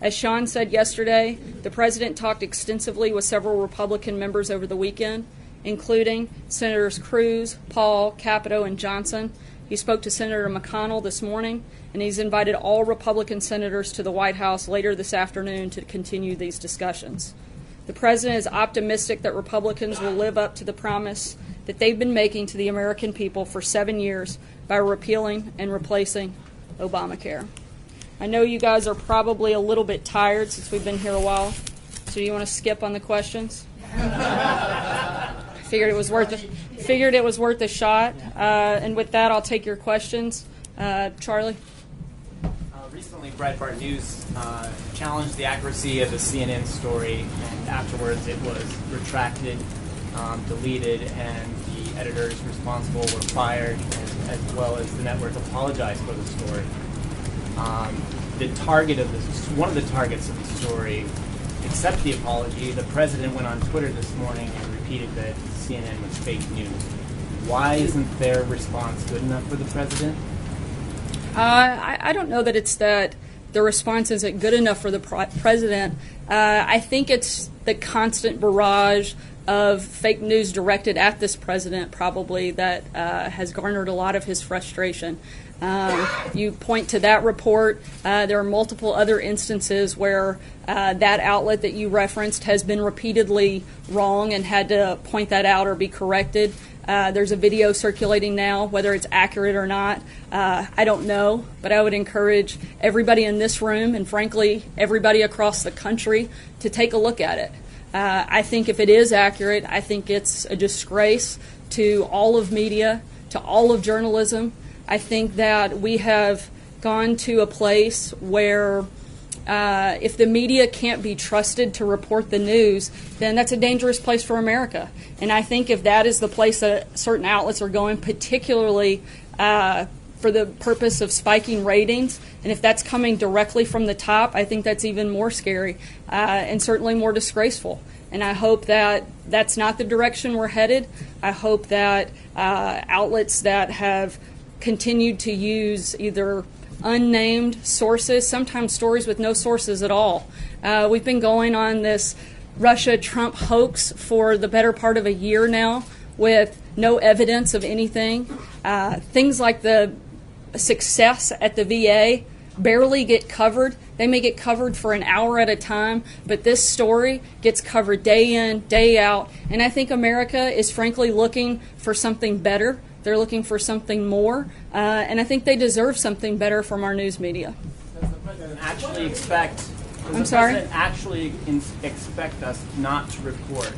As Sean said yesterday, the President talked extensively with several Republican members over the weekend, including Senators Cruz, Paul, Capito, and Johnson. He spoke to Senator McConnell this morning and he's invited all Republican senators to the White House later this afternoon to continue these discussions. The president is optimistic that Republicans will live up to the promise that they've been making to the American people for seven years by repealing and replacing Obamacare. I know you guys are probably a little bit tired since we've been here a while, so do you want to skip on the questions? figured it was worth a, figured it was worth a shot. Uh, and with that, I'll take your questions. Uh, Charlie recently Breitbart News uh, challenged the accuracy of a CNN story, and afterwards it was retracted, um, deleted, and the editors responsible were fired, as, as, well as the network apologized for the story. Um, the target of this, one of the targets of the story, accept the apology. The president went on Twitter this morning and repeated that CNN was fake news. Why isn't their response good enough for the president? Uh, I, I don't know that it's that the response isn't good enough for the president. Uh, I think it's the constant barrage of fake news directed at this president, probably, that uh, has garnered a lot of his frustration. Um, you point to that report. Uh, there are multiple other instances where uh, that outlet that you referenced has been repeatedly wrong and had to point that out or be corrected. Uh, there's a video circulating now, whether it's accurate or not. Uh, I don't know, but I would encourage everybody in this room and, frankly, everybody across the country to take a look at it. Uh, I think if it is accurate, I think it's a disgrace to all of media, to all of journalism. I think that we have gone to a place where uh, if the media can't be trusted to report the news, then that's a dangerous place for America. And I think if that is the place that certain outlets are going, particularly uh, for the purpose of spiking ratings, and if that's coming directly from the top, I think that's even more scary uh, and certainly more disgraceful. And I hope that that's not the direction we're headed. I hope that uh, outlets that have continued to use either unnamed sources, sometimes stories with no sources at all. Uh, we've been going on this Russia Trump hoax for the better part of a year now with no evidence of anything. Uh, things like the success at the VA barely get covered. They may get covered for an hour at a time, but this story gets covered day in, day out. And I think America is frankly looking for something better. They're looking for something more, uh, and I think they deserve something better from our news media. Does the president actually expect? I'm the sorry? president actually in, expect us not to report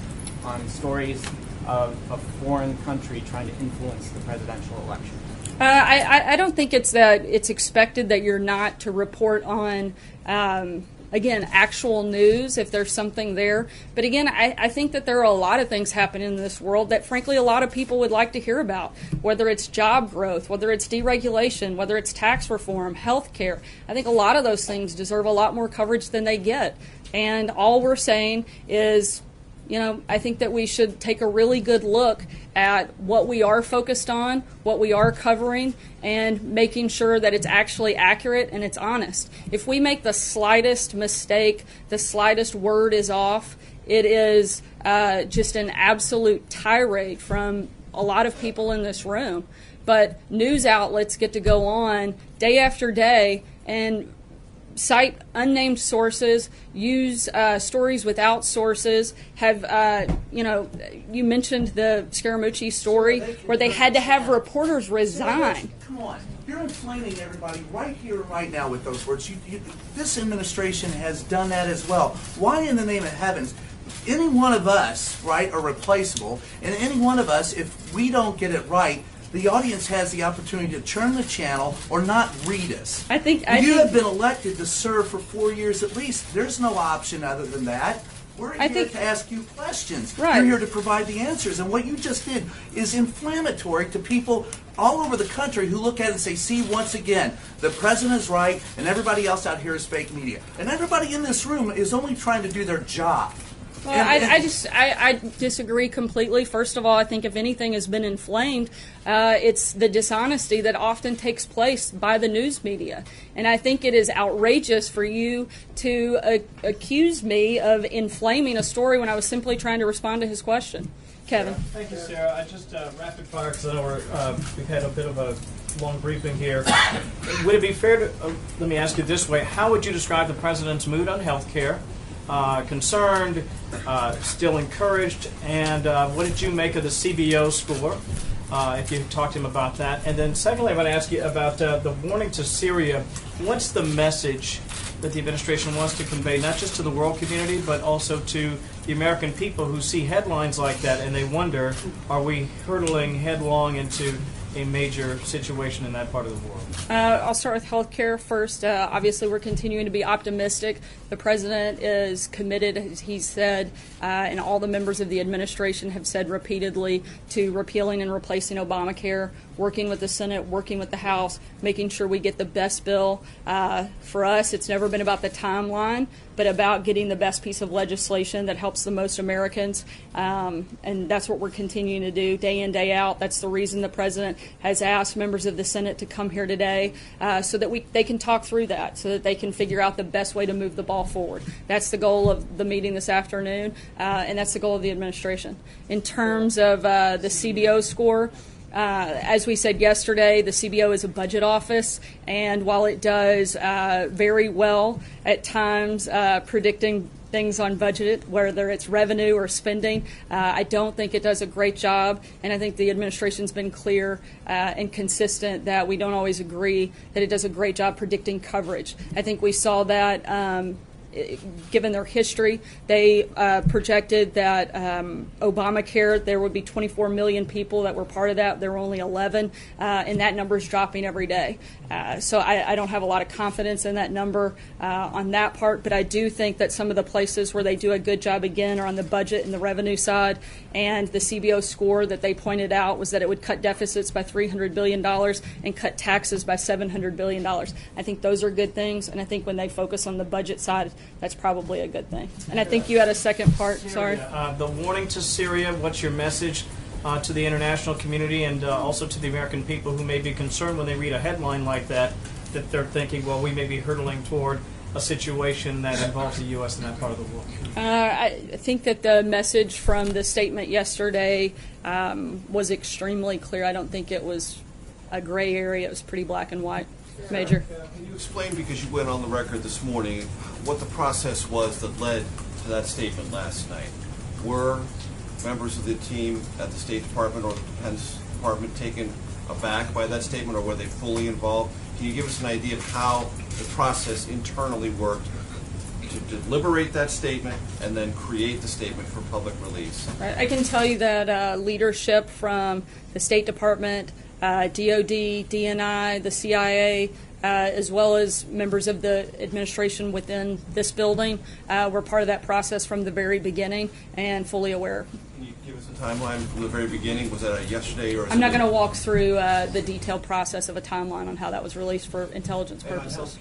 on stories of a foreign country trying to influence the presidential election? Uh, I, I- don't think it's that it's expected that you're not to report on, um, again, actual news if there's something there. But again, I, I think that there are a lot of things happening in this world that, frankly, a lot of people would like to hear about, whether it's job growth, whether it's deregulation, whether it's tax reform, health care. I think a lot of those things deserve a lot more coverage than they get. And all we're saying is you know, I think that we should take a really good look at what we are focused on, what we are covering, and making sure that it's actually accurate and it's honest. If we make the slightest mistake, the slightest word is off, it is uh, just an absolute tirade from a lot of people in this room. But news outlets get to go on day after day and cite unnamed sources, use uh, stories without sources. Have uh, you know? You mentioned the Scaramucci story where they had to have reporters resign. Come on, you're inflaming everybody right here, right now with those words. You, you, this administration has done that as well. Why, in the name of heavens? Any one of us, right, are replaceable, and any one of us, if we don't get it right, the audience has the opportunity to turn the channel or not read us. I think I you think, have been elected to serve for four years at least. There's no option other than that. We're I here think- to ask you questions. Right. You're here to provide the answers. And what you just did is inflammatory to people all over the country who look at it and say, see, once again, the president is right and everybody else out here is fake media. And everybody in this room is only trying to do their job. Well, I, I just I, I disagree completely. First of all, I think if anything has been inflamed, uh, it's the dishonesty that often takes place by the news media, and I think it is outrageous for you to uh, accuse me of inflaming a story when I was simply trying to respond to his question. Kevin. Thank you, Sarah. I just uh, rapid fire because I know we're, uh, we've had a bit of a long briefing here. Would it be fair to uh, let me ask you this way? How would you describe the president's mood on health care? Uh, concerned, uh, still encouraged, and uh, what did you make of the CBO score? Uh, if you talked to him about that, and then secondly, I want to ask you about uh, the warning to Syria. What's the message that the administration wants to convey, not just to the world community, but also to the American people who see headlines like that and they wonder, are we hurtling headlong into a major situation in that part of the world? Uh, I'll start with healthcare first. Uh, obviously, we're continuing to be optimistic. The president is committed, as he said, uh, and all the members of the administration have said repeatedly, to repealing and replacing Obamacare, working with the Senate, working with the House, making sure we get the best bill. Uh, for us, it's never been about the timeline, but about getting the best piece of legislation that helps the most Americans. Um, and that's what we're continuing to do day in, day out. That's the reason the president has asked members of the Senate to come here today uh, so that we they can talk through that, so that they can figure out the best way to move the ball forward. That's the goal of the meeting this afternoon, uh, and that's the goal of the administration. In terms of uh, the CBO score, uh, as we said yesterday, the CBO is a budget office, and while it does uh, very well at times uh, predicting things on budget, whether it's revenue or spending, uh, I don't think it does a great job. And I think the administration's been clear uh, and consistent that we don't always agree that it does a great job predicting coverage. I think we saw that. Um, given their history, they uh, projected that um, Obamacare, there would be 24 million people that were part of that. There were only 11, uh, and that number is dropping every day. Uh, so I, I, don't have a lot of confidence in that number uh, on that part, but I do think that some of the places where they do a good job again are on the budget and the revenue side. And the CBO score that they pointed out was that it would cut deficits by $300 billion and cut taxes by $700 billion. I think those are good things, and I think when they focus on the budget side, that's probably a good thing. And I think you had a second part. Sorry. Uh, the warning to Syria. What's your message uh, to the international community and uh, also to the American people who may be concerned when they read a headline like that, that they're thinking, well, we may be hurtling toward a situation that involves the U.S. in that part of the world? Uh, I think that the message from the statement yesterday um, was extremely clear. I don't think it was a gray area. It was pretty black and white. Major. Can you explain, because you went on the record this morning, what the process was that led to that statement last night? Were members of the team at the State Department or the Defense Department taken aback by that statement, or were they fully involved? Can you give us an idea of how the process internally worked to deliberate that statement and then create the statement for public release? I can tell you that uh, leadership from the State Department, uh, DOD, DNI, the CIA, uh, as well as members of the administration within this building, uh, were part of that process from the very beginning and fully aware. Can you give us a timeline from the very beginning? Was that a yesterday or? I'm not going to walk through uh, the detailed process of a timeline on how that was released for intelligence purposes.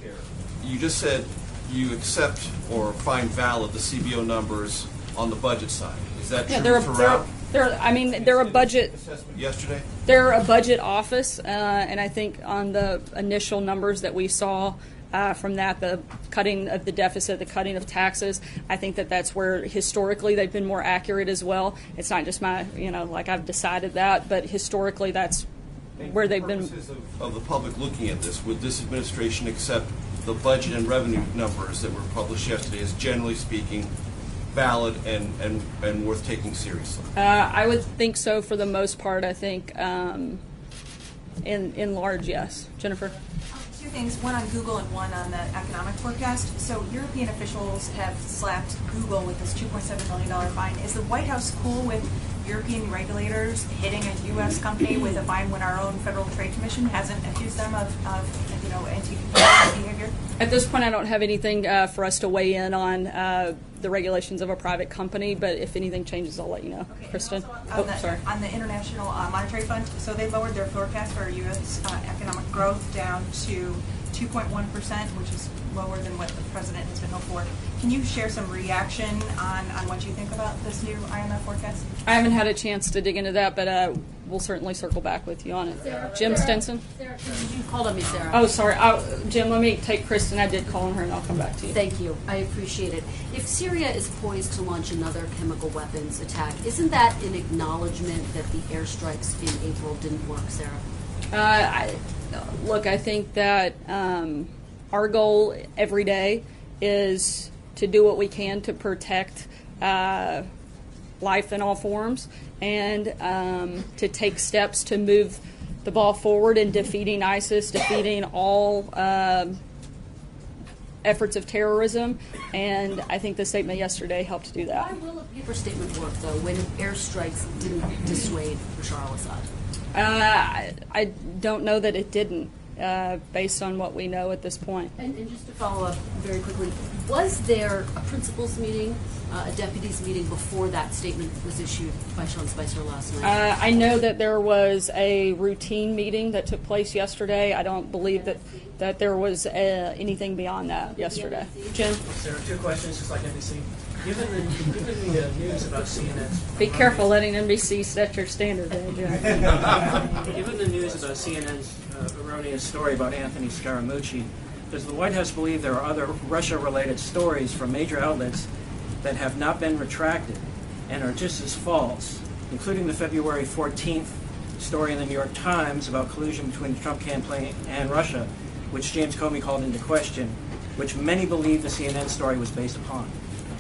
You just said you accept or find valid the CBO numbers on the budget side. Is that yeah, true they're, throughout? They're, they're, I mean, they're a budget. Yesterday. They're a budget office, uh, and I think on the initial numbers that we saw uh, from that, the cutting of the deficit, the cutting of taxes, I think that that's where historically they've been more accurate as well. It's not just my, you know, like I've decided that, but historically that's where they've been. Of, of the public looking at this, would this administration accept the budget and revenue numbers that were published yesterday as generally speaking valid and, and, and worth taking seriously? Uh, I would think so for the most part. I think um, in in large, yes. Jennifer. Two things, one on Google and one on the economic forecast. So European officials have slapped Google with this $2.7 million fine. Is the White House cool with European regulators hitting a U.S. company with a fine when our own Federal Trade Commission hasn't accused them of, of you know, anti-competitive behavior? At this point, I don't have anything uh, for us to weigh in on uh, the regulations of a private company, but if anything changes, I'll let you know. Okay, Kristen? Oh, the, sorry. On the International uh, Monetary Fund, so they lowered their forecast for U.S. Uh, economic growth down to 2.1%, which is lower than what the president has been hoping for. Can you share some reaction on, on what you think about this new IMF forecast? I haven't had a chance to dig into that, but uh, we'll certainly circle back with you on it. Sarah, Jim Sarah, Stinson? Sarah, you called on me, Sarah. Oh, sorry. I, Jim, let me take Kristen. I did call on her, and I'll come back to you. Thank you. I appreciate it. If Syria is poised to launch another chemical weapons attack, isn't that an acknowledgement that the airstrikes in April didn't work, Sarah? Uh, I, look, I think that um, our goal every day is to do what we can to protect uh, life in all forms and um, to take steps to move the ball forward in defeating ISIS, defeating all um, efforts of terrorism. And I think the statement yesterday helped do that. Why will a paper statement work, though, when airstrikes didn't dissuade Bashar al Assad? Uh, I, I don't know that it didn't, uh, based on what we know at this point. And, and just to follow up very quickly, was there a principals meeting, uh, a deputies meeting before that statement was issued by Sean Spicer last night? Uh, I know that there was a routine meeting that took place yesterday. I don't believe that, that there was uh, anything beyond that yesterday. Jim? Sarah, two questions, just like NBC. Given the, given the uh, news about CNN, Be careful letting NBC set your standard there, Jim. given the news about CNN's uh, erroneous story about Anthony Scaramucci, does the White House believe there are other Russia-related stories from major outlets that have not been retracted and are just as false, including the February 14th story in the New York Times about collusion between the Trump campaign and Russia, which James Comey called into question, which many believe the CNN story was based upon?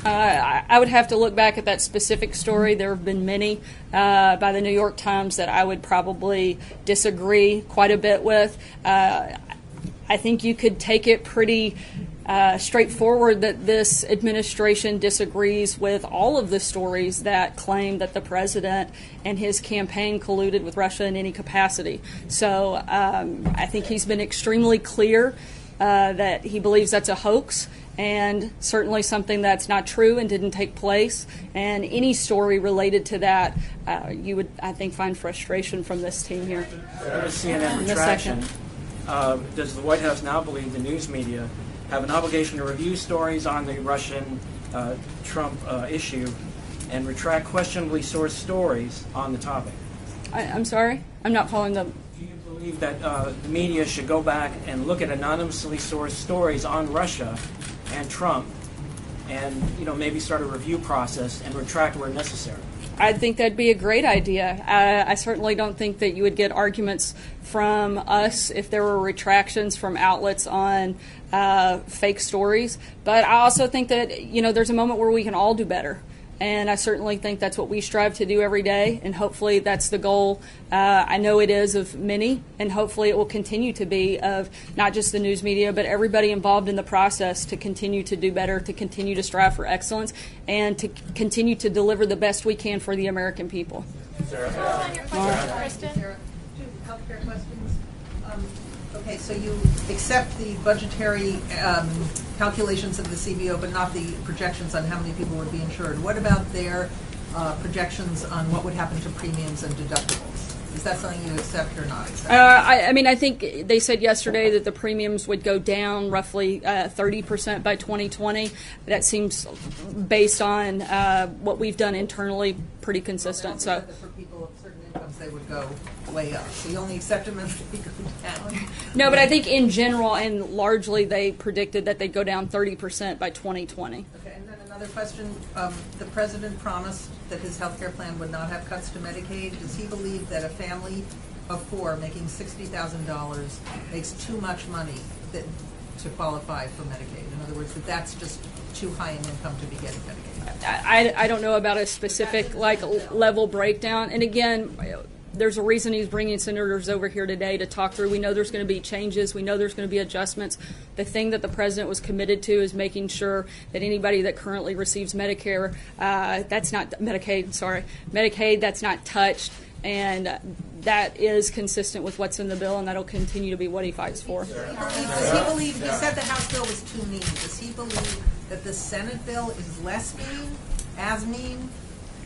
Uh, I would have to look back at that specific story. There have been many uh, by the New York Times that I would probably disagree quite a bit with. Uh, I think you could take it pretty uh, straightforward that this administration disagrees with all of the stories that claim that the president and his campaign colluded with Russia in any capacity. So um, I think he's been extremely clear uh, that he believes that's a hoax and certainly something that's not true and didn't take place. And any story related to that, uh, you would, I think, find frustration from this team here. CNN retraction, uh, does the White House now believe the news media have an obligation to review stories on the Russian uh, Trump uh, issue and retract questionably sourced stories on the topic? I, I'm sorry, I'm not following the. Do you believe that uh, the media should go back and look at anonymously sourced stories on Russia and Trump, and you know maybe start a review process and retract where necessary? I think that'd be a great idea. Uh, I certainly don't think that you would get arguments from us if there were retractions from outlets on uh, fake stories. But I also think that you know there's a moment where we can all do better. And I certainly think that's what we strive to do every day, and hopefully that's the goal. Uh, I know it is of many, and hopefully it will continue to be of not just the news media, but everybody involved in the process to continue to do better, to continue to strive for excellence, and to continue to deliver the best we can for the American people. Kristen? Two healthcare questions. Um, Okay, so you accept the budgetary um, calculations of the CBO, but not the projections on how many people would be insured. What about their uh, projections on what would happen to premiums and deductibles? Is that something you accept or not accept? Uh, I, I mean, I think they said yesterday that the premiums would go down roughly uh, 30% by 2020. That seems, based on uh, what we've done internally, pretty consistent. So. For people of certain incomes, they would go way up. So you only accept them if they go down? No, but I think in general and largely they predicted that they'd go down 30% by 2020. Okay, and then another question. Um, the president promised that his health care plan would not have cuts to Medicaid. Does he believe that a family of four making sixty thousand dollars makes too much money that, to qualify for Medicaid? In other words, that that's just too high an income to be getting Medicaid? I, I don't know about a specific like level breakdown. And again, there's a reason he's bringing senators over here today to talk through. We know there's going to be changes. We know there's going to be adjustments. The thing that the president was committed to is making sure that anybody that currently receives Medicare, uh, that's not Medicaid, sorry, Medicaid, that's not touched. And that is consistent with what's in the bill, and that'll continue to be what he fights for. Does he believe, he said the House bill was too mean. Does he believe that the Senate bill is less mean, as mean,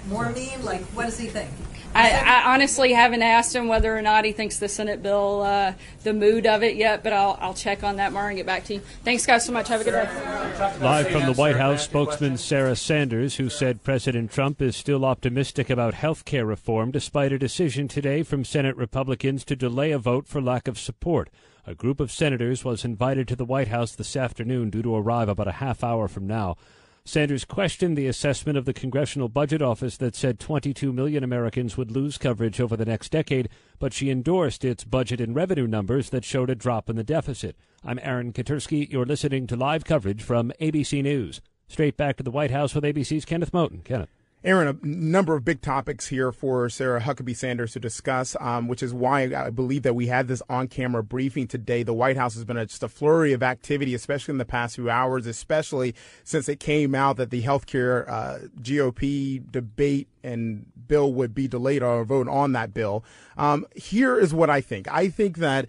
more mean? Like, what does he think? I, I honestly haven't asked him whether or not he thinks the Senate bill, uh, the mood of it yet, but I'll, I'll check on that tomorrow and get back to you. Thanks, guys, so much. Have a good day. Live from the White House, spokesman Sarah Sanders, who said President Trump is still optimistic about health care reform despite a decision today from Senate Republicans to delay a vote for lack of support. A group of senators was invited to the White House this afternoon due to arrive about a half hour from now. Sanders questioned the assessment of the Congressional Budget Office that said 22 million Americans would lose coverage over the next decade, but she endorsed its budget and revenue numbers that showed a drop in the deficit. I'm Aaron Katersky. You're listening to live coverage from ABC News. Straight back to the White House with ABC's Kenneth Moton. Kenneth. Aaron, a number of big topics here for Sarah Huckabee Sanders to discuss, um, which is why I believe that we had this on camera briefing today. The White House has been a, just a flurry of activity, especially in the past few hours, especially since it came out that the healthcare uh, GOP debate and bill would be delayed or vote on that bill. Um, here is what I think. I think that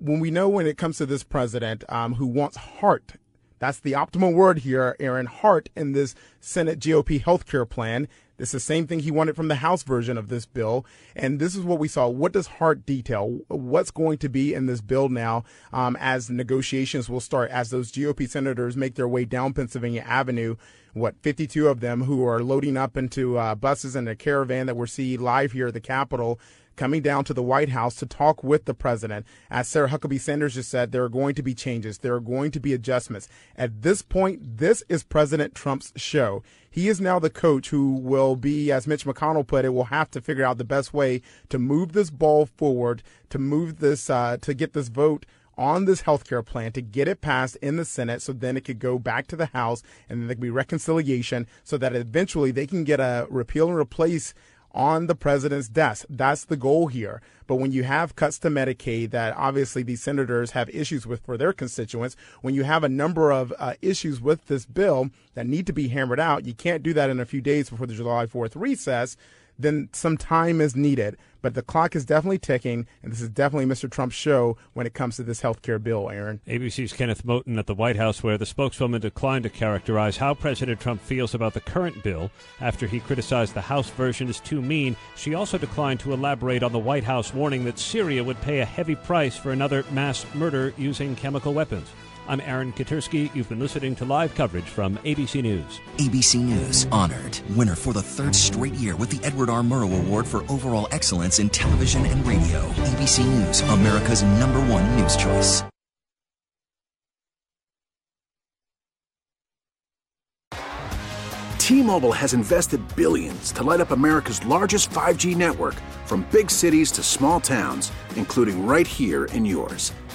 when we know when it comes to this president um, who wants heart that's the optimal word here, Aaron heart, in this Senate GOP healthcare plan. It's the same thing he wanted from the House version of this bill. And this is what we saw. What does heart detail? What's going to be in this bill now um, as negotiations will start, as those GOP senators make their way down Pennsylvania Avenue? What, 52 of them who are loading up into uh, buses and a caravan that we're seeing live here at the Capitol coming down to the White House to talk with the president. As Sarah Huckabee Sanders just said, there are going to be changes. There are going to be adjustments. At this point, this is President Trump's show. He is now the coach who will be, as Mitch McConnell put it, will have to figure out the best way to move this ball forward, to move this, uh, to get this vote on this health care plan to get it passed in the Senate so then it could go back to the House and then there could be reconciliation so that eventually they can get a repeal and replace on the president's desk. That's the goal here. But when you have cuts to Medicaid that obviously these senators have issues with for their constituents, when you have a number of uh, issues with this bill that need to be hammered out, you can't do that in a few days before the July 4th recess then some time is needed. But the clock is definitely ticking, and this is definitely Mr. Trump's show when it comes to this health care bill, Aaron. ABC's Kenneth Moton at the White House, where the spokeswoman declined to characterize how President Trump feels about the current bill after he criticized the House version as too mean. She also declined to elaborate on the White House warning that Syria would pay a heavy price for another mass murder using chemical weapons. I'm Aaron Katersky. You've been listening to live coverage from ABC News. ABC News honored winner for the third straight year with the Edward R. Murrow Award for overall excellence in television and radio. ABC News, America's number one news choice. T-Mobile has invested billions to light up America's largest 5G network from big cities to small towns, including right here in yours.